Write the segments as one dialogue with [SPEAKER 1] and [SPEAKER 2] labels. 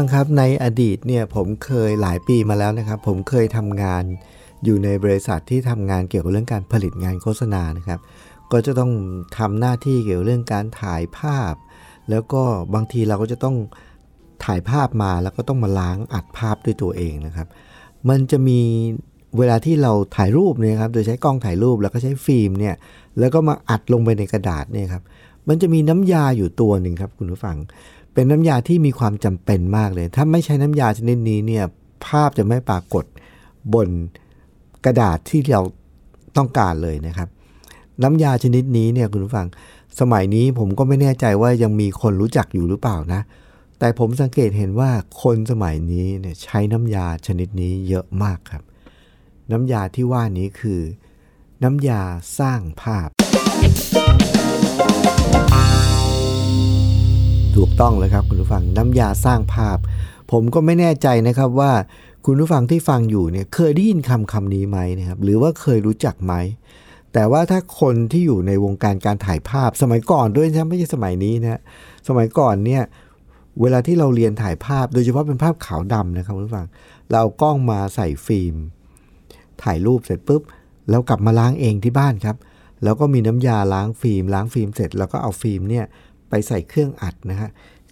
[SPEAKER 1] ฟังครับในอดีตเนี่ยผมเคยหลายปีมาแล้วนะครับ ผมเคยทำงานอยู่ในบริษัทที่ทำงานเกี่ยวกับเรื่องการผลิตงานโฆษณานะครับ ก็จะต้องทำหน้าที่เกี่ยวกับเรื่องการถ่ายภาพ แล้วก็บางทีเราก็จะต้องถ่ายภาพมาแล้วก็ต้องมาล้างอัดภาพด้วยตัวเองนะครับ มันจะมีเวลาที่เราถ่ายรูปเนี่ยครับโดยใช้กล้องถ่ายรูปแล้วก็ใช้ฟิล์มเนี่ยแล้วก็มาอัดลงไปในกระดาษเนี่ยครับมันจะมีน้ำยาอยู่ตัวหนึ่งครับคุณผู้ฟัง เป็นน้ำยาที่มีความจำเป็นมากเลย ถ้าไม่ใช้น้ำยาชนิดนี้เนี่ยภาพจะไม่ปรากฏบนกระดาษที่เราต้องการเลยนะครับ น้ำยาชนิดนี้เนี่ยคุณผู้ฟัง สมัยนี้ผมก็ไม่แน่ใจว่ายังมีคนรู้จักอยู่หรือเปล่านะ แต่ผมสังเกตเห็นว่าคนสมัยนี้เนี่ยใช้น้ำยาชนิดนี้เยอะมากครับ น้ำยาที่ว่านี้คือ น้ำยาสร้างภาพ ถูกต้องเลยครับคุณผู้ฟังน้ำยาสร้างภาพ ผมก็ไม่แน่ใจนะครับว่าคุณผู้ฟังที่ฟังอยู่เนี่ยเคยได้ยินคำคำนี้ไหมนะครับหรือว่าเคยรู้จักไหมแต่ว่าถ้าคนที่อยู่ในวงการการถ่ายภาพสมัยก่อนด้วยนะไม่ใช่สมัยนี้นะสมัยก่อนเนี่ยเวลาที่เราเรียนถ่ายภาพ โดยเฉพาะเป็นภาพขาวดำนะครับคุณผู้ฟังเราเอากล้องมาใส่ฟิล์ม ถ่ายรูปเสร็จปุ๊บแล้วกลับมาล้างเองที่บ้านครับ แล้วก็มีน้ำยาล้างฟิล์มล้างฟิล์มเสร็จแล้วก็เอาฟิล์มเนี่ย ไปใส่เครื่องอัดนะฮะ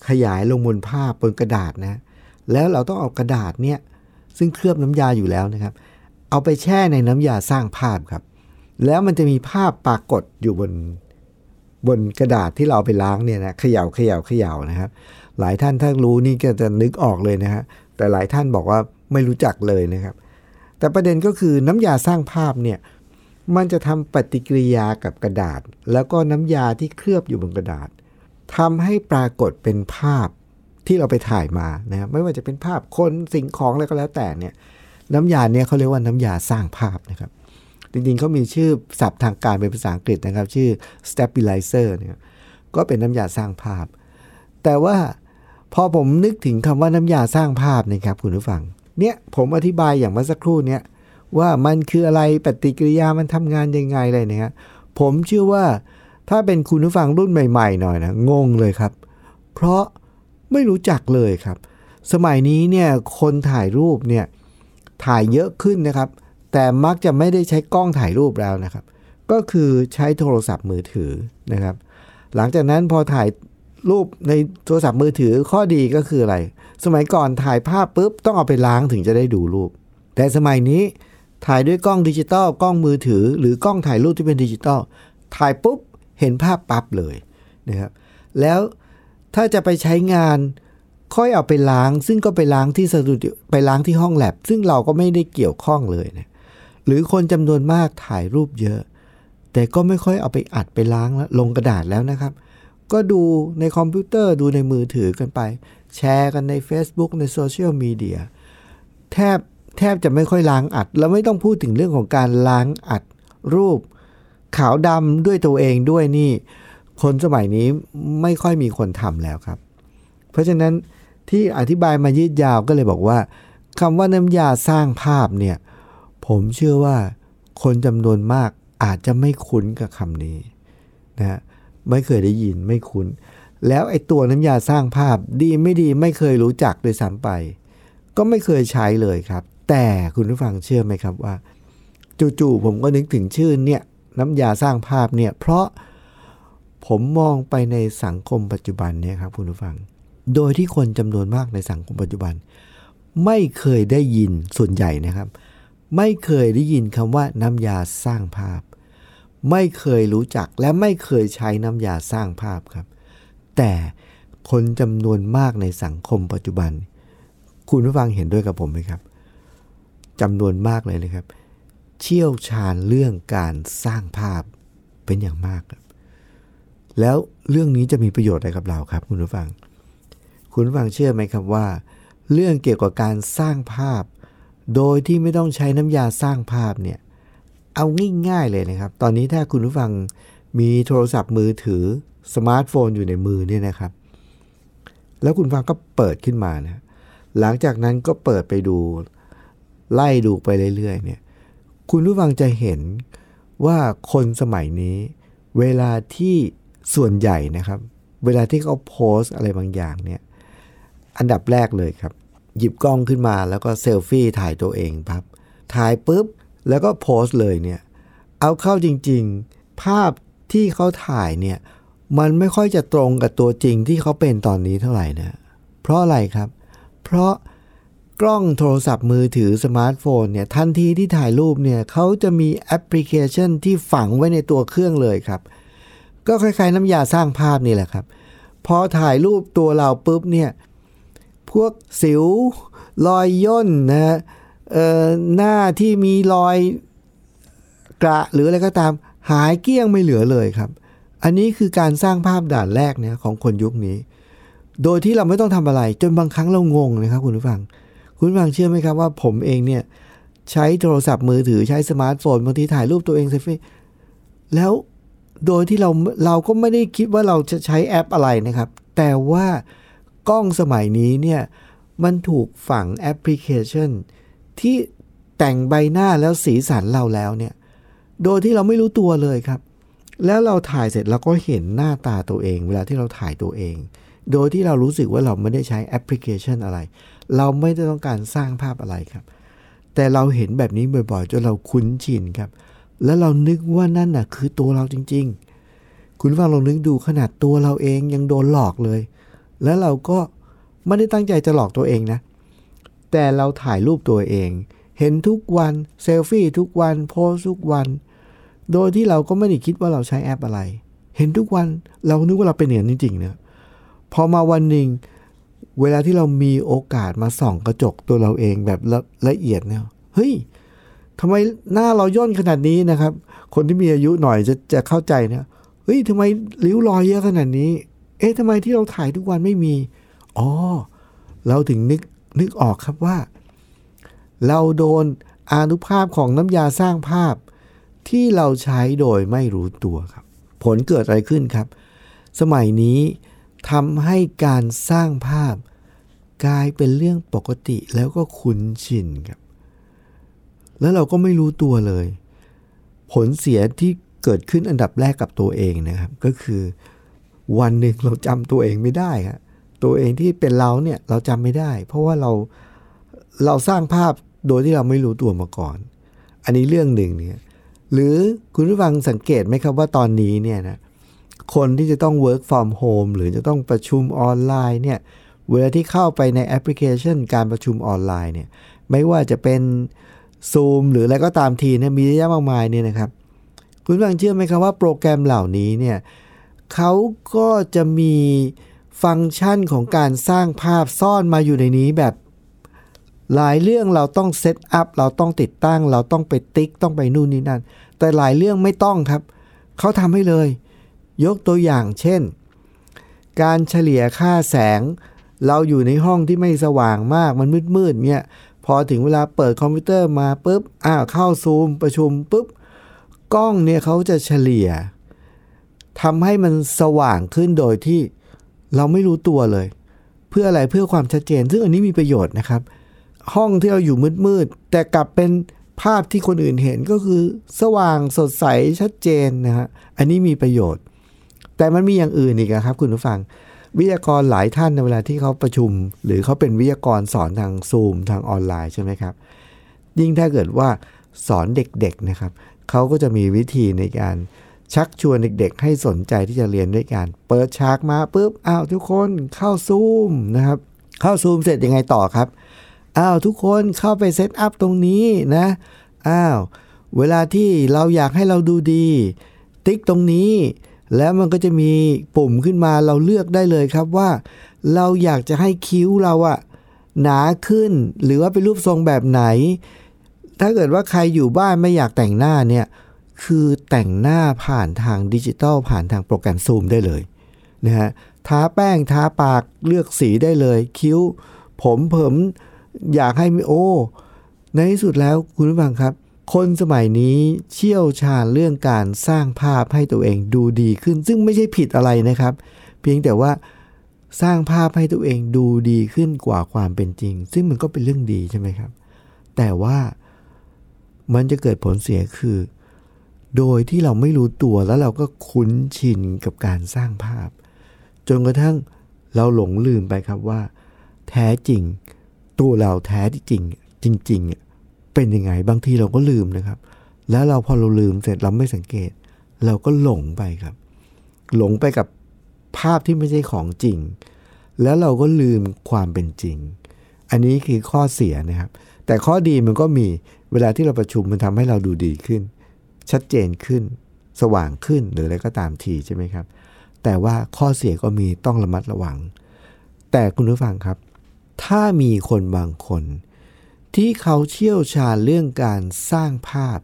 [SPEAKER 1] ขยายลงบนภาพบนกระดาษนะ แล้วเราต้องเอากระดาษเนี่ยซึ่งเคลือบน้ำยาอยู่แล้วนะครับ เอาไปแช่ในน้ำยาสร้างภาพครับ แล้วมันจะมีภาพปรากฏอยู่บนบนกระดาษที่เราไปล้างเนี่ยนะเขย่าเขย่าเขย่านะครับ หลายท่านถ้ารู้นี่ก็จะนึกออกเลยนะฮะแต่หลายท่านบอกว่าไม่รู้จักเลยนะครับ แต่ประเด็นก็คือน้ำยาสร้างภาพเนี่ยมันจะทำปฏิกิริยากับกระดาษ แล้วก็น้ำยาที่เคลือบอยู่บนกระดาษ ทำให้ปรากฏเป็นภาพที่เราไปถ่ายมานะครับไม่ว่าจะเป็นภาพคนสิ่งของอะไรก็แล้วแต่เนี่ยน้ำยาเนี่ยเขาเรียกว่าน้ำยาสร้างภาพนะครับ จริงๆเขามีชื่อศัพท์ทางการเป็นภาษาอังกฤษนะครับ ชื่อ stabilizer เนี่ยก็เป็นน้ำยาสร้างภาพ แต่ว่าพอผมนึกถึงคำว่าน้ำยาสร้างภาพนะครับคุณผู้ฟัง เนี่ยผมอธิบายอย่างเมื่อสักครู่เนี่ยว่ามันคืออะไรปฏิกิริยามันทำงานยังไงเลยนะครับผมเชื่อว่า ถ้าเป็นคุณผู้ฟังรุ่นใหม่ๆหน่อยนะงงเลยครับ เพราะไม่รู้จักเลยครับ สมัยนี้เนี่ยคนถ่ายรูปเนี่ยถ่ายเยอะขึ้นนะครับ แต่มักจะไม่ได้ใช้กล้องถ่ายรูปแล้วนะครับ ก็คือใช้โทรศัพท์มือถือนะครับ หลังจากนั้นพอถ่ายรูปในโทรศัพท์มือถือข้อดีก็คืออะไร สมัยก่อนถ่ายภาพปุ๊บต้องเอาไปล้างถึงจะได้ดูรูป แต่สมัยนี้ถ่ายด้วยกล้องดิจิตอลกล้องมือถือ หรือกล้องถ่ายรูปที่เป็นดิจิตอลถ่ายปุ๊บ เห็นภาพปั๊บเลยนะครับแล้วถ้าจะไปใช้งานค่อยเอาไปล้าง ซึ่งก็ไปล้างที่สตูดิโอไปล้างที่ห้องแลบ ซึ่งเราก็ไม่ได้เกี่ยวข้องเลยนะหรือคนจำนวนมากถ่ายรูปเยอะ แต่ก็ไม่ค่อยเอาไปอัดไปล้างแล้วลงกระดาษแล้วนะครับ ก็ดูในคอมพิวเตอร์ดูในมือถือกันไป แชร์กันใน Facebook ในโซเชียลมีเดียแทบแทบจะไม่ค่อยล้างอัด แล้วไม่ต้องพูดถึงเรื่องของการล้างอัดรูป ขาวดำด้วยตัวเองด้วยนี่ คนสมัยนี้ไม่ค่อยมีคนทำแล้วครับ เพราะฉะนั้นที่อธิบายมายืดยาวก็เลยบอกว่าคำว่าน้ำยาสร้างภาพเนี่ย ผมเชื่อว่าคนจำนวนมากอาจจะไม่คุ้นกับคำนี้นะไม่เคยได้ยินไม่คุ้น แล้วไอ้ตัวน้ำยาสร้างภาพดีไม่ดีไม่เคยรู้จักโดยซ้ำไป ก็ไม่เคยใช้เลยครับ แต่คุณผู้ฟังเชื่อไหมครับว่า จู่ๆผมก็นึกถึงชื่อเนี่ย น้ำยาสร้างภาพเนี่ยเพราะผมมองไปในสังคมปัจจุบันเนี่ยครับคุณผู้ฟัง โดยที่คนจำนวนมากในสังคมปัจจุบัน ไม่เคยได้ยินส่วนใหญ่นะครับ ไม่เคยได้ยินคำว่าน้ำยาสร้างภาพ ไม่เคยรู้จักและไม่เคยใช้น้ำยาสร้างภาพครับ แต่คนจำนวนมากในสังคมปัจจุบัน คุณผู้ฟังเห็นด้วยกับผมไหมครับจำนวนมากเลยนะครับ เชี่ยวชาญเรื่องการสร้างภาพเป็นอย่างมากครับ แล้วเรื่องนี้จะมีประโยชน์อะไรกับเราครับ คุณผู้ฟัง คุณผู้ฟังเชื่อไหมครับว่า เรื่องเกี่ยวกับการสร้างภาพ โดยที่ไม่ต้องใช้น้ำยาสร้างภาพเนี่ย เอาง่ายๆเลยนะครับ ตอนนี้ถ้าคุณผู้ฟังมีโทรศัพท์มือถือสมาร์ทโฟนอยู่ในมือเนี่ยนะครับ แล้วคุณฟังก็เปิดขึ้นมานะ หลังจากนั้นก็เปิดไปดู ไล่ดูไปเรื่อยๆเนี่ย คุณผู้ฟังจะเห็นว่าคนสมัยนี้ เวลาที่ส่วนใหญ่นะครับ เวลาที่เขาโพสต์อะไรบางอย่างเนี่ย อันดับแรกเลยครับ หยิบกล้องขึ้นมาแล้วก็เซลฟี่ถ่ายตัวเองครับ ถ่ายปุ๊บแล้วก็โพสต์เลยเนี่ย เอาเข้าจริง ๆ ภาพที่เขาถ่ายเนี่ย มันไม่ค่อยจะตรงกับตัวจริงที่เขาเป็นตอนนี้เท่าไหร่นะ เพราะอะไรครับ เพราะ กล้องโทรศัพท์มือถือสมาร์ทโฟนเนี่ยทันทีที่ถ่ายรูปเนี่ยเขาจะมีแอปพลิเคชันที่ฝังไว้ในตัวเครื่องเลยครับ ก็คล้ายๆน้ำยาสร้างภาพนี่แหละครับ พอถ่ายรูปตัวเราปุ๊บเนี่ยพวกสิวรอยย่นนะฮะเออหน้าที่มีรอยกระหรืออะไรก็ตามหายเกลี้ยงไม่เหลือเลยครับ อันนี้คือการสร้างภาพด่านแรกเนี่ยของคนยุคนี้ โดยที่เราไม่ต้องทำอะไร จนบางครั้งเรางงนะครับคุณผู้ฟัง คุณฟังเชื่อไหมครับว่าผมเองเนี่ย ใช้โทรศัพท์มือถือใช้สมาร์ทโฟนบางทีถ่ายรูปตัวเองเซลฟี่แล้วโดยที่เราเราก็ไม่ได้คิดว่าเราจะใช้แอปอะไรนะครับ แต่ว่ากล้องสมัยนี้เนี่ยมันถูกฝังแอปพลิเคชัน ที่แต่งใบหน้าแล้วสีสันเราแล้วเนี่ย โดยที่เราไม่รู้ตัวเลยครับ แล้วเราถ่ายเสร็จเราก็เห็นหน้าตาตัวเอง เวลาที่เราถ่ายตัวเอง โดยที่เรารู้สึกว่าเราไม่ได้ใช้แอปพลิเคชันอะไร เราไม่ได้ต้องการสร้างภาพอะไรครับ แต่เราเห็นแบบนี้บ่อยๆจนเราคุ้นชินครับ แล้วเรานึกว่านั่นน่ะคือตัวเราจริง ๆ คุณฟังลองนึกดูขนาดตัวเราเองยังโดนหลอกเลย แล้วเราก็ไม่ได้ตั้งใจจะหลอกตัวเองนะ แต่เราถ่ายรูปตัวเอง เห็นทุกวันเซลฟี่ทุกวันโพสทุกวัน โดยที่เราก็ไม่ได้คิดว่าเราใช้แอปอะไร เห็นทุกวันเรานึกว่าเราเป็นอย่างนั้นจริงๆเนะพอมาวันหนึ่ง เวลาที่เรามีโอกาสมาส่องกระจกตัวเราเองแบบละละเอียดเนี่ยเฮ้ยทำไมหน้าเราย่นขนาดนี้นะครับ คนที่มีอายุหน่อยจะจะเข้าใจนะเฮ้ยทำไมริ้วรอยเยอะขนาดนี้ เอ๊ะทำไมที่เราถ่ายทุกวันไม่มีอ๋อเราถึงนึกนึกออกครับว่า เราโดนอนุภาพของน้ำยาสร้างภาพ ที่เราใช้โดยไม่รู้ตัวครับ ผลเกิดอะไรขึ้นครับ สมัยนี้ ทำให้การสร้างภาพกลายเป็นเรื่องปกติแล้วก็คุ้นชินครับ แล้วเราก็ไม่รู้ตัวเลย ผลเสียที่เกิดขึ้นอันดับแรกกับตัวเองนะครับ ก็คือวันหนึ่งเราจำตัวเองไม่ได้ครับตัวเองที่เป็นเราเนี่ยเราจำไม่ได้ เพราะว่าเราเราสร้างภาพโดยที่เราไม่รู้ตัวมาก่อน อันนี้เรื่องหนึ่งเนี่ยหรือคุณผู้ฟังสังเกตไหมครับว่าตอนนี้เนี่ยนะ คนที่จะต้อง work from home หรือจะต้องประชุมออนไลน์เนี่ย เวลาที่เข้าไปในแอปพลิเคชันการประชุมออนไลน์เนี่ย ไม่ว่าจะเป็น Zoom หรืออะไรก็ตามทีเนี่ยมีเยอะแยะมากมายเนี่ยนะครับ คุณฟังเชื่อไหมครับว่าโปรแกรมเหล่านี้เนี่ยเขาก็จะมีฟังก์ชันของการสร้างภาพซ่อนมาอยู่ในนี้แบบหลายเรื่องเราต้อง set up เราต้องติดตั้ง เราต้องไปติ๊กต้องไปนู่นนี่นั่น แต่หลายเรื่องไม่ต้องครับ เขาทำให้เลย ยกตัวอย่างเช่น การเฉลี่ยค่าแสง เราอยู่ในห้องที่ไม่สว่างมากมันมืดๆเนี่ยพอถึงเวลาเปิดคอมพิวเตอร์มาปุ๊บอ้าวเข้าซูมประชุมปุ๊บกล้องเนี่ยเขาจะเฉลี่ยทำให้มันสว่างขึ้นโดยที่เราไม่รู้ตัวเลย เพื่ออะไรเพื่อความชัดเจน ซึ่งอันนี้มีประโยชน์นะครับ ห้องที่เราอยู่มืดๆแต่กลับเป็นภาพที่คนอื่นเห็นก็คือสว่างสดใสชัดเจนนะฮะอันนี้มีประโยชน์ แต่มันมีอย่างอื่นอีกครับ คุณผู้ฟัง วิทยากรหลายท่านในเวลาที่เขาประชุม หรือเขาเป็นวิทยากรสอนทางซูมทางออนไลน์ใช่ไหมครับ ยิ่งถ้าเกิดว่าสอนเด็กๆนะครับเขาก็จะมีวิธีในการชักชวนเด็ก ๆ ให้สนใจที่จะเรียนด้วยกันเปิดฉากมาปุ๊บอ้าวทุกคนเข้าซูมนะครับ เข้าซูมเสร็จยังไงต่อครับอ้าวทุกคนเข้าไป set up ตรงนี้นะอ้าวเวลาที่เราอยากให้เราดูดี ติ๊กตรงนี้ แล้วมันก็จะมีปุ่มขึ้นมาเราเลือกได้เลยครับว่า เราอยากจะให้คิ้วเราอะหนาขึ้น หรือว่าเป็นรูปทรงแบบไหน ถ้าเกิดว่าใครอยู่บ้านไม่อยากแต่งหน้าเนี่ยคือแต่งหน้าผ่านทางดิจิตอลผ่านทางโปรแกรมซูมได้เลยนะฮะทาแป้งทาปากเลือกสีได้เลย คิ้ว ผมผมอยากให้มีโอ้ในที่สุดแล้วคุณผู้ฟังครับ คนสมัยนี้เชี่ยวชาญเรื่องการสร้างภาพให้ตัวเองดูดีขึ้น ซึ่งไม่ใช่ผิดอะไรนะครับ เพียงแต่ว่าสร้างภาพให้ตัวเองดูดีขึ้นกว่าความเป็นจริง ซึ่งมันก็เป็นเรื่องดีใช่ไหมครับ แต่ว่ามันจะเกิดผลเสียคือ โดยที่เราไม่รู้ตัวแล้วเราก็คุ้นชินกับการสร้างภาพ จนกระทั่งเราหลงลืมไปครับว่า แท้จริง ตัวเราแท้จริงจริงๆ เป็นยังไง บางทีเราก็ลืมนะครับ แล้วเราพอเราลืมเสร็จเราไม่สังเกต เราก็หลงไปครับ หลงไปกับภาพที่ไม่ใช่ของจริง แล้วเราก็ลืมความเป็นจริง อันนี้คือข้อเสียนะครับ แต่ข้อดีมันก็มีเวลาที่เราประชุมมันทำให้เราดูดีขึ้น ชัดเจนขึ้น สว่างขึ้นหรืออะไรก็ตามทีใช่ไหมครับ แต่ว่าข้อเสียก็มีต้องระมัดระวัง แต่คุณผู้ฟังครับ ถ้ามีคนบางคน ที่เขาเชี่ยวชาญเรื่องการสร้างภาพ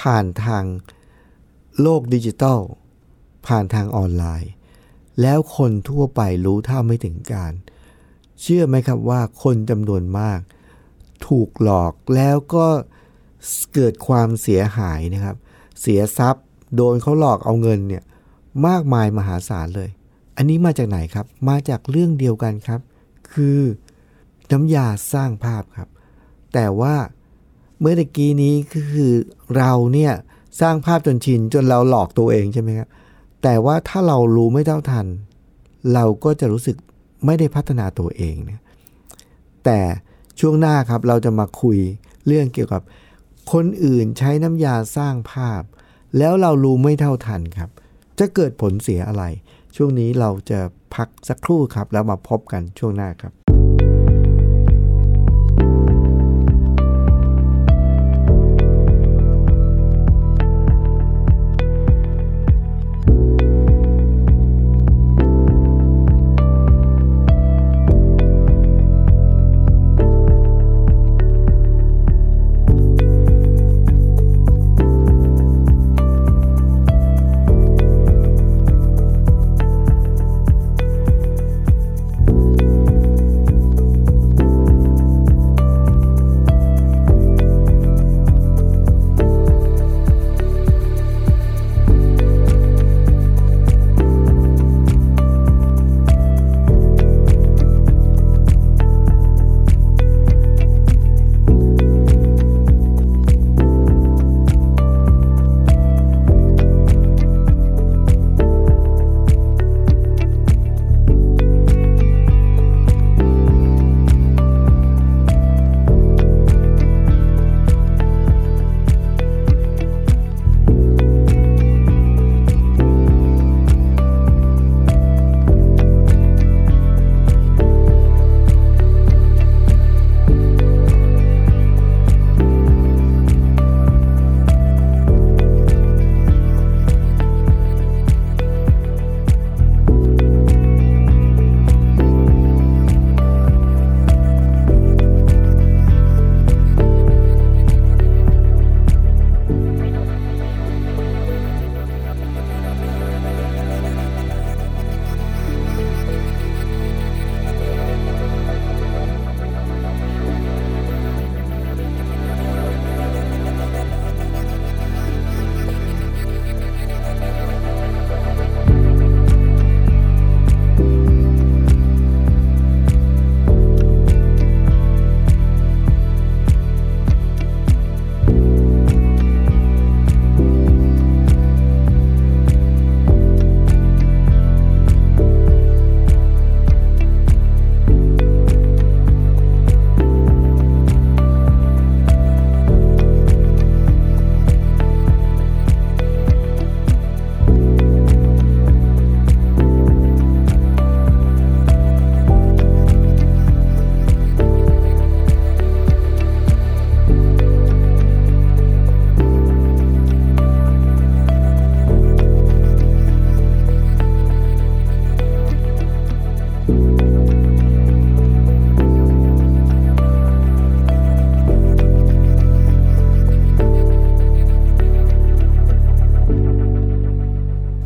[SPEAKER 1] ผ่านทางโลกดิจิทัล ผ่านทางออนไลน์ แล้วคนทั่วไปรู้เท่าไม่ถึงการ เชื่อไหมครับว่าคนจำนวนมาก ถูกหลอกแล้วก็เกิดความเสียหายนะครับ เสียทรัพย์โดนเขาหลอกเอาเงินเนี่ยมากมายมหาศาลเลย อันนี้มาจากไหนครับ มาจากเรื่องเดียวกันครับ คือน้ำยาสร้างภาพครับ แต่ว่าเมื่อตะกี้นี้ก็คือเราเนี่ยสร้างภาพจนชินจนเราหลอกตัวเองใช่ไหมครับแต่ว่าถ้าเรารู้ไม่เท่าทัน เราก็จะรู้สึกไม่ได้พัฒนาตัวเองนะแต่ช่วงหน้าครับเราจะมาคุยเรื่องเกี่ยวกับ คนอื่นใช้น้ำยาสร้างภาพ แล้วเรารู้ไม่เท่าทันครับ จะเกิดผลเสียอะไร ช่วงนี้เราจะพักสักครู่ครับ แล้วมาพบกันช่วงหน้าครับ「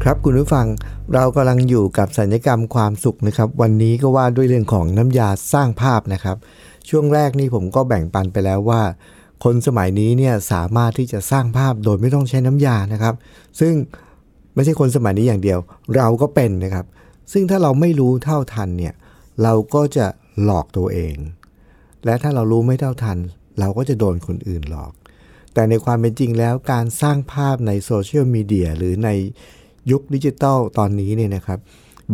[SPEAKER 1] ครับคุณผู้ฟังเรากำลังอยู่กับสัญญกรรมความสุขนะครับ วันนี้ก็ว่าด้วยเรื่องของน้ำยาสร้างภาพนะครับ ช่วงแรกนี่ผมก็แบ่งปันไปแล้วว่า คนสมัยนี้เนี่ยสามารถที่จะสร้างภาพโดยไม่ต้องใช้น้ำยานะครับ ซึ่งไม่ใช่คนสมัยนี้อย่างเดียว เราก็เป็นนะครับ ซึ่งถ้าเราไม่รู้เท่าทันเนี่ยเราก็จะหลอกตัวเอง และถ้าเรารู้ไม่เท่าทัน เราก็จะโดนคนอื่นหลอก แต่ในความเป็นจริงแล้วการสร้างภาพในโซเชียลมีเดียหรือใน ยุคดิจิตอลตอนนี้เนี่ยนะครับ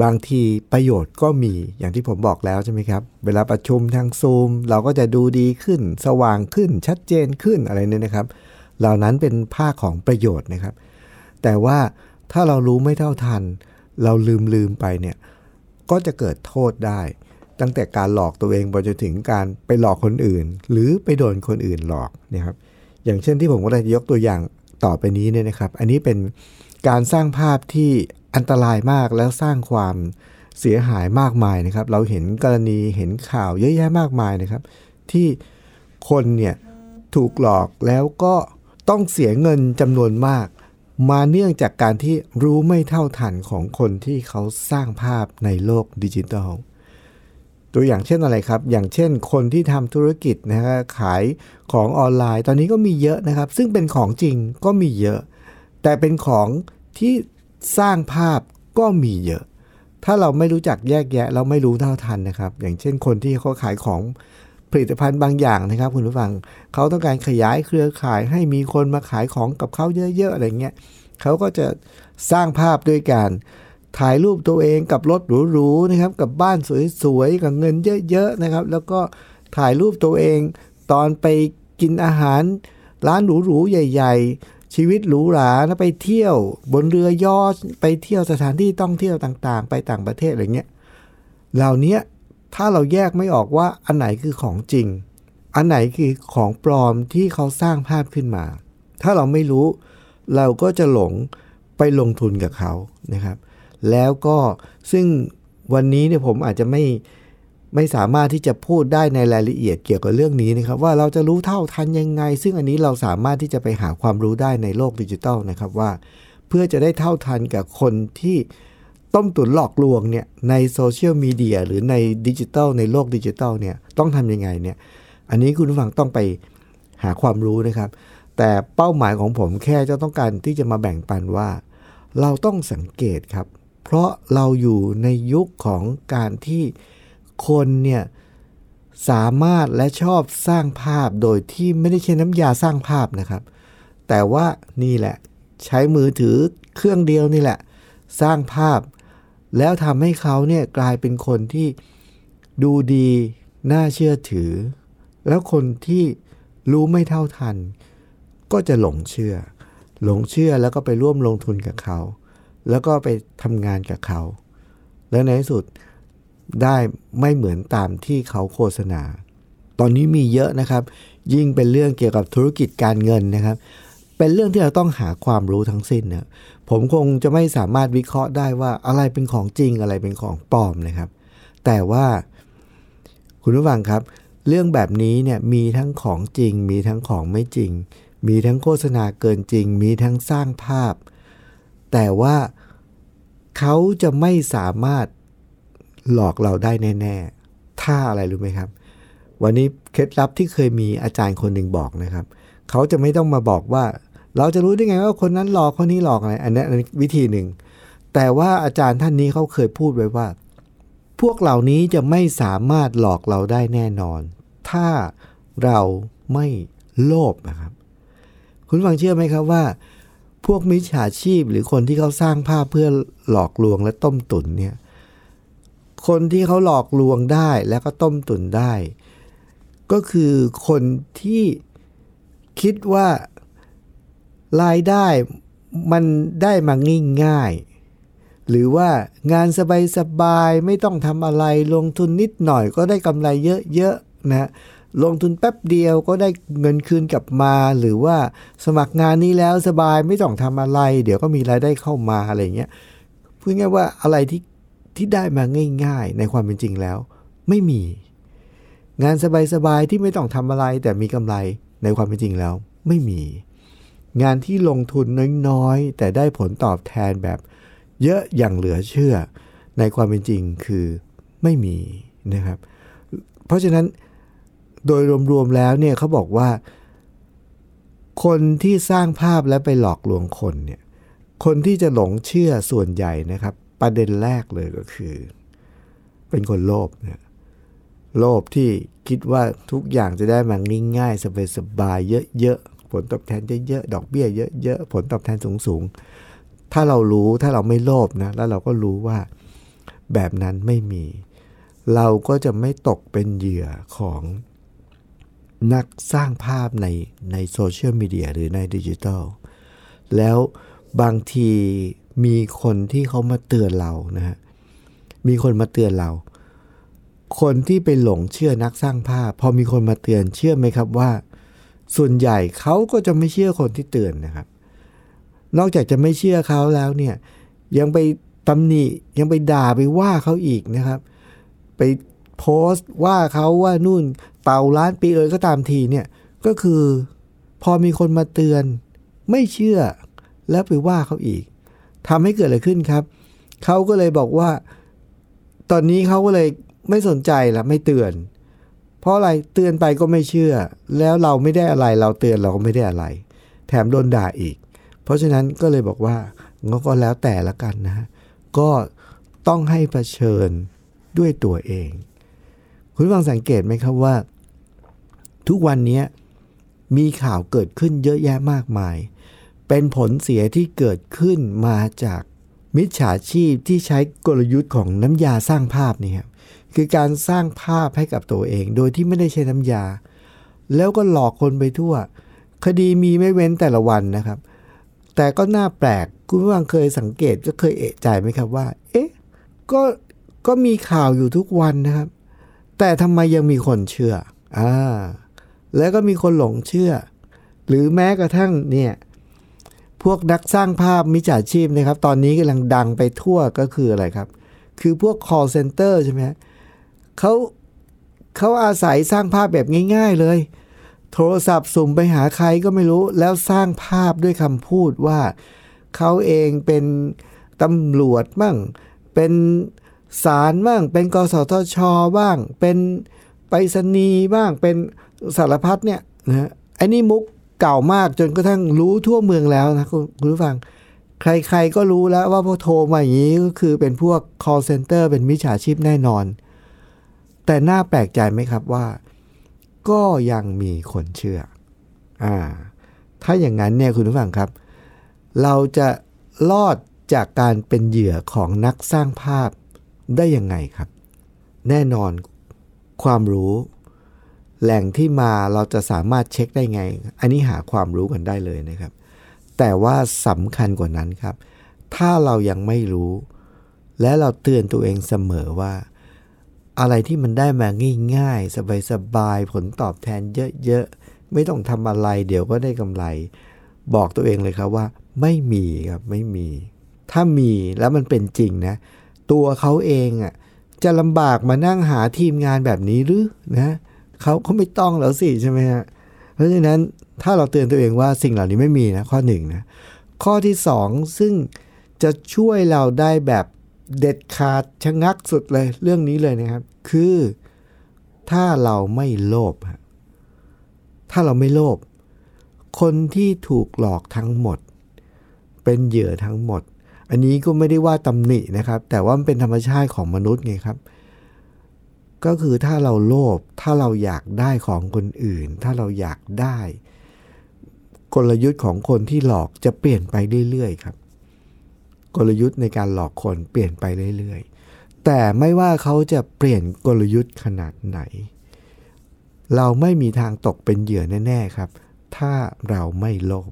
[SPEAKER 1] บางทีประโยชน์ก็มีอย่างที่ผมบอกแล้วใช่ไหมครับ เวลาประชุมทางซูม เราก็จะดูดีขึ้น สว่างขึ้นชัดเจนขึ้นอะไรเนี่ยนะครับ เหล่านั้นเป็นภาคของประโยชน์นะครับ แต่ว่าถ้าเรารู้ไม่เท่าทัน เราลืมลืมไปเนี่ยก็จะเกิดโทษได้ ตั้งแต่การหลอกตัวเองไปจนถึงการไปหลอกคนอื่น หรือไปโดนคนอื่นหลอกนะครับ อย่างเช่นที่ผมก็จะยกตัวอย่างต่อไปนี้เนี่ยนะครับ อันนี้เป็น การสร้างภาพที่อันตรายมากแล้วสร้างความเสียหายมากมายนะครับ เราเห็นกรณีเห็นข่าวเยอะแยะมากมายนะครับ ที่คนเนี่ยถูกหลอกแล้วก็ต้องเสียเงินจำนวนมาก มาเนื่องจากการที่รู้ไม่เท่าทันของคนที่เขาสร้างภาพในโลกดิจิทัลตัวอย่างเช่นอะไรครับ อย่างเช่นคนที่ทำธุรกิจนะฮะขายของออนไลน์ ตอนนี้ก็มีเยอะนะครับ ซึ่งเป็นของจริงก็มีเยอะ แต่เป็นของที่สร้างภาพก็มีเยอะ ถ้าเราไม่รู้จักแยกแยะ เราไม่รู้เท่าทันนะครับ อย่างเช่นคนที่เขาขายของผลิตภัณฑ์บางอย่างนะครับ คุณผู้ฟังเขาต้องการขยายเครือข่ายให้มีคนมาขายของกับเขาเยอะๆอะไรเงี้ยเขาก็จะสร้างภาพด้วยการถ่ายรูปตัวเองกับรถหรูๆนะครับ กับบ้านสวยๆกับเงินเยอะๆนะครับ แล้วก็ถ่ายรูปตัวเองตอนไปกินอาหารร้านหรูๆใหญ่ ๆ ชีวิตหรูหราแล้วไปเที่ยวบนเรือยอชไปเที่ยวสถานที่ท่องเที่ยวต่างๆ ไปต่างประเทศอะไรเงี้ยเหล่านี้ถ้าเราแยกไม่ออกว่าอันไหนคือของจริง อันไหนคือของปลอมที่เขาสร้างภาพขึ้นมา ถ้าเราไม่รู้ เราก็จะหลงไปลงทุนกับเขานะครับ แล้วก็ซึ่งวันนี้เนี่ยผมอาจจะไม่ ไม่สามารถที่จะพูดได้ในรายละเอียดเกี่ยวกับเรื่องนี้นะครับ ว่าเราจะรู้เท่าทันยังไง ซึ่งอันนี้เราสามารถที่จะไปหาความรู้ได้ในโลกดิจิทัลนะครับว่า เพื่อจะได้เท่าทันกับคนที่ต้มตุ๋นหลอกลวงเนี่ยในโซเชียลมีเดียหรือในดิจิทัลในโลกดิจิทัลเนี่ยต้องทำยังไงเนี่ยอันนี้คุณผู้ฟังต้องไปหาความรู้นะครับ แต่เป้าหมายของผมแค่จะต้องการที่จะมาแบ่งปันว่า เราต้องสังเกตครับ เพราะเราอยู่ในยุคของการที่ คนเนี่ยสามารถและชอบสร้างภาพโดยที่ไม่ได้ใช้น้ำยาสร้างภาพนะครับ แต่ว่านี่แหละใช้มือถือเครื่องเดียวนี่แหละ สร้างภาพ แล้วทำให้เขาเนี่ยกลายเป็นคนที่ดูดีน่าเชื่อถือ แล้วคนที่รู้ไม่เท่าทัน ก็จะหลงเชื่อ หลงเชื่อแล้วก็ไปร่วมลงทุนกับเขา แล้วก็ไปทำงานกับเขา แล้วในที่สุด ได้ไม่เหมือนตามที่เขาโฆษณา ตอนนี้มีเยอะนะครับ ยิ่งเป็นเรื่องเกี่ยวกับธุรกิจการเงินนะครับ เป็นเรื่องที่เราต้องหาความรู้ทั้งสิ้นนะผมคงจะไม่สามารถวิเคราะห์ได้ว่าอะไรเป็นของจริงอะไรเป็นของปลอมนะครับ แต่ว่าคุณผู้ฟังครับ เรื่องแบบนี้เนี่ยมีทั้งของจริง มีทั้งของไม่จริง มีทั้งโฆษณาเกินจริง มีทั้งสร้างภาพ แต่ว่าเขาจะไม่สามารถ หลอกเราได้แน่ๆ ถ้าอะไรรู้ไหมครับ วันนี้เคล็ดลับที่เคยมีอาจารย์คนหนึ่งบอกนะครับ เขาจะไม่ต้องมาบอกว่า เราจะรู้ได้ไงว่าคนนั้นหลอกคนนี้หลอกอะไร อันนี้วิธีหนึ่ง แต่ว่าอาจารย์ท่านนี้เขาเคยพูดไว้ว่า พวกเหล่านี้จะไม่สามารถหลอกเราได้แน่นอน ถ้าเราไม่โลภนะครับ คุณฟังเชื่อไหมครับว่า พวกมิจฉาชีพหรือคนที่เขาสร้างภาพเพื่อหลอกลวงและต้มตุ๋นเนี่ย คนที่เขาหลอกลวงได้แล้วก็ต้มตุ๋นได้ ก็คือคนที่คิดว่ารายได้มันได้มาง่ายๆหรือว่างานสบายๆไม่ต้องทำอะไรลงทุนนิดหน่อยก็ได้กำไรเยอะๆนะลงทุนแป๊บเดียวก็ได้เงินคืนกลับมา หรือว่าสมัครงานนี้แล้วสบายไม่ต้องทำอะไร เดี๋ยวก็มีรายได้เข้ามาอะไรเงี้ยพูดง่ายว่าอะไรที่ ที่ได้มาง่ายๆ ในความเป็นจริงแล้ว ไม่มี งานสบายๆที่ไม่ต้องทำอะไรแต่มีกำไรในความเป็นจริงแล้ว ไม่มี งานที่ลงทุนน้อยๆ แต่ได้ผลตอบแทนแบบเยอะอย่างเหลือเชื่อ ในความเป็นจริงคือไม่มีนะครับ เพราะฉะนั้นโดยรวมๆแล้วเนี่ยเขาบอกว่า คนที่สร้างภาพและไปหลอกลวงคนเนี่ยคนที่จะหลงเชื่อส่วนใหญ่นะครับ ประเด็นแรกเลยก็คือ เป็นคนโลภเนี่ยโลภที่คิดว่าทุกอย่างจะได้มาง่ายๆสบายๆเยอะๆผลตอบแทนเยอะๆดอกเบี้ยเยอะๆผลตอบแทนสูงๆถ้าเรารู้ถ้าเราไม่โลภนะแล้วเราก็รู้ว่าแบบนั้นไม่มี เราก็จะไม่ตกเป็นเหยื่อของนักสร้างภาพในในโซเชียลมีเดียหรือในดิจิทัลแล้วบางที มีคนที่เขามาเตือนเรานะฮะมีคนมาเตือนเรา คนที่ไปหลงเชื่อนักสร้างภาพ พอมีคนมาเตือนเชื่อไหมครับว่า ส่วนใหญ่เขาก็จะไม่เชื่อคนที่เตือนนะครับ นอกจากจะไม่เชื่อเขาแล้วเนี่ยยังไปตำหนิยังไปด่าไปว่าเขาอีกนะครับ ไปโพสต์ว่าเขาว่านู่นเต่าล้านปีเอ่ยก็ตามทีเนี่ยก็คือพอมีคนมาเตือนไม่เชื่อแล้วไปว่าเขาอีก ทำให้เกิดอะไรขึ้นครับเขาก็เลยบอกว่า ตอนนี้เขาก็เลยไม่สนใจละไม่เตือน เพราะอะไรเตือนไปก็ไม่เชื่อ แล้วเราไม่ได้อะไร เราเตือนเราก็ไม่ได้อะไร แถมโดนด่าอีก เพราะฉะนั้นก็เลยบอกว่าก็แล้วแต่ละกันนะ ก็ต้องให้เผชิญด้วยตัวเอง คุณฟังสังเกตไหมครับว่า ทุกวันนี้มีข่าวเกิดขึ้นเยอะแยะมากมาย เป็นผลเสียที่เกิดขึ้นมาจากมิจฉาชีพที่ใช้กลยุทธ์ของน้ำยาสร้างภาพนี่ครับคือการสร้างภาพให้กับตัวเอง โดยที่ไม่ได้ใช้น้ำยา แล้วก็หลอกคนไปทั่ว คดีมีไม่เว้นแต่ละวันนะครับ แต่ก็น่าแปลกคุณผู้ฟังเคยสังเกตก็เคยเอะใจไหมครับว่า เอ๊ะก็ก็มีข่าวอยู่ทุกวันนะครับ แต่ทำไมยังมีคนเชื่ออ่าแล้วก็มีคนหลงเชื่อ หรือแม้กระทั่งเนี่ย พวกนักสร้างภาพมิจฉาชีพนะครับ ตอนนี้กำลังดังไปทั่วก็คืออะไรครับ คือพวก call center ใช่ไหมเขาเขาอาศัยสร้างภาพแบบง่าย ๆเลย โทรศัพท์สุ่มไปหาใครก็ไม่รู้ แล้วสร้างภาพด้วยคำพูดว่าเขาเองเป็นตำรวจบ้าง เป็นศาลบ้าง เป็นกสทช บ้าง เป็นไปรษณีย์บ้าง เป็นสารพัดเนี่ยนะไอ้นี่มุก เก่ามากจนกระทั่งรู้ทั่วเมืองแล้วนะคุณผู้ฟัง ใครๆก็รู้แล้วว่าพอโทรมาอย่างนี้ก็คือเป็นพวก call center เป็นมิจฉาชีพแน่นอน แต่น่าแปลกใจไหมครับว่า ก็ยังมีคนเชื่ออ่าถ้าอย่างนั้นเนี่ยคุณผู้ฟังครับ เราจะรอดจากการเป็นเหยื่อของนักสร้างภาพได้ยังไงครับ แน่นอนความรู้ แหล่งที่มาเราจะสามารถเช็คได้ไง อันนี้หาความรู้กันได้เลยนะครับ แต่ว่าสำคัญกว่านั้นครับ ถ้าเรายังไม่รู้ และเราเตือนตัวเองเสมอว่า อะไรที่มันได้มาง่ายๆ สบายๆ ผลตอบแทนเยอะๆ ไม่ต้องทำอะไร เดี๋ยวก็ได้กำไร บอกตัวเองเลยครับว่า ไม่มีครับไม่มี ถ้ามีแล้วมันเป็นจริงนะ ตัวเขาเองอะจะลำบากมานั่งหาทีมงานแบบนี้หรือนะ เขาเขาไม่ต้องแล้วสิใช่ไหมฮะเพราะฉะนั้นถ้าเราเตือนตัวเองว่าสิ่งเหล่านี้ไม่มีนะข้อหนึ่งนะข้อที่สองซึ่งจะช่วยเราได้แบบเด็ดขาดชะงักสุดเลยเรื่องนี้เลยนะครับ คือถ้าเราไม่โลภถ้าเราไม่โลภคนที่ถูกหลอกทั้งหมด เป็นเหยื่อทั้งหมด อันนี้ก็ไม่ได้ว่าตำหนินะครับ แต่ว่ามันเป็นธรรมชาติของมนุษย์ไงครับ ก็คือถ้าเราโลภถ้าเราอยากได้ของคนอื่น ถ้าเราอยากได้ กลยุทธ์ของคนที่หลอกจะเปลี่ยนไปเรื่อยๆครับ กลยุทธ์ในการหลอกคนเปลี่ยนไปเรื่อยๆ แต่ไม่ว่าเขาจะเปลี่ยนกลยุทธ์ขนาดไหน เราไม่มีทางตกเป็นเหยื่อแน่ๆครับ ถ้าเราไม่โลภ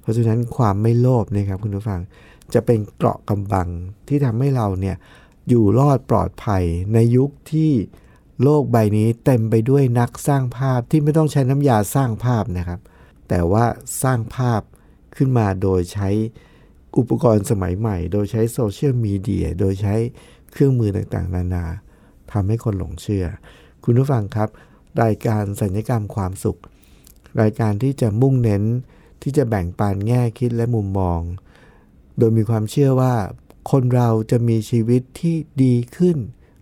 [SPEAKER 1] เพราะฉะนั้นความไม่โลภนะครับคุณผู้ฟังจะเป็นเกราะกำบังที่ทำให้เราเนี่ย อยู่รอดปลอดภัยในยุคที่โลกใบนี้เต็มไปด้วยนักสร้างภาพที่ไม่ต้องใช้น้ำยาสร้างภาพนะครับ แต่ว่าสร้างภาพขึ้นมาโดยใช้อุปกรณ์สมัยใหม่ โดยใช้โซเชียลมีเดีย โดยใช้เครื่องมือต่างๆ นานาทำให้คนหลงเชื่อ คุณผู้ฟังครับ รายการสัญญกรรมความสุข รายการที่จะมุ่งเน้นที่จะแบ่งปันแง่คิดและมุมมอง โดยมีความเชื่อว่า คนเราจะมีชีวิตที่ดีขึ้น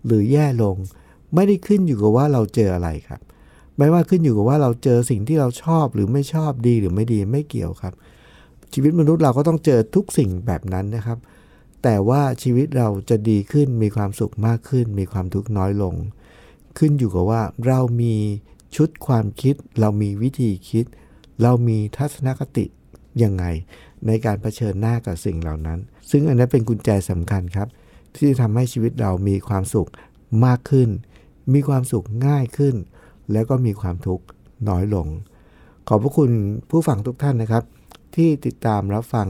[SPEAKER 1] หรือแย่ลง ไม่ได้ขึ้นอยู่กับว่าเราเจออะไรครับ ไม่ว่าขึ้นอยู่กับว่าเราเจอสิ่งที่เราชอบหรือไม่ชอบดีหรือไม่ดีไม่เกี่ยวครับ ชีวิตมนุษย์เราก็ต้องเจอทุกสิ่งแบบนั้นนะครับ แต่ว่าชีวิตเราจะดีขึ้นมีความสุขมากขึ้น มีความทุกข์น้อยลง ขึ้นอยู่กับว่าเรามีชุดความคิด เรามีวิธีคิด เรามีทัศนคติยังไง ในการเผชิญหน้ากับสิ่งเหล่านั้น ซึ่งอันนั้นเป็นกุญแจสำคัญครับ ที่จะทำให้ชีวิตเรามีความสุขมากขึ้น มีความสุขง่ายขึ้น แล้วก็มีความทุกข์น้อยลง ขอบพระคุณผู้ฟังทุกท่านนะครับ ที่ติดตามรับฟัง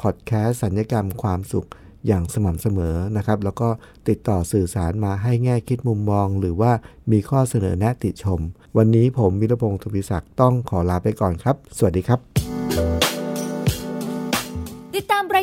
[SPEAKER 1] พอดแคสต์สัญญกรรมความสุขอย่างสม่ำเสมอนะครับ แล้วก็ติดต่อสื่อสารมาให้แง่คิดมุมมอง หรือว่ามีข้อเสนอแนะติชม วันนี้ผมวิรพงศ์ทวีศักดิ์ต้องขอลาไปก่อนครับ สวัสดีครับ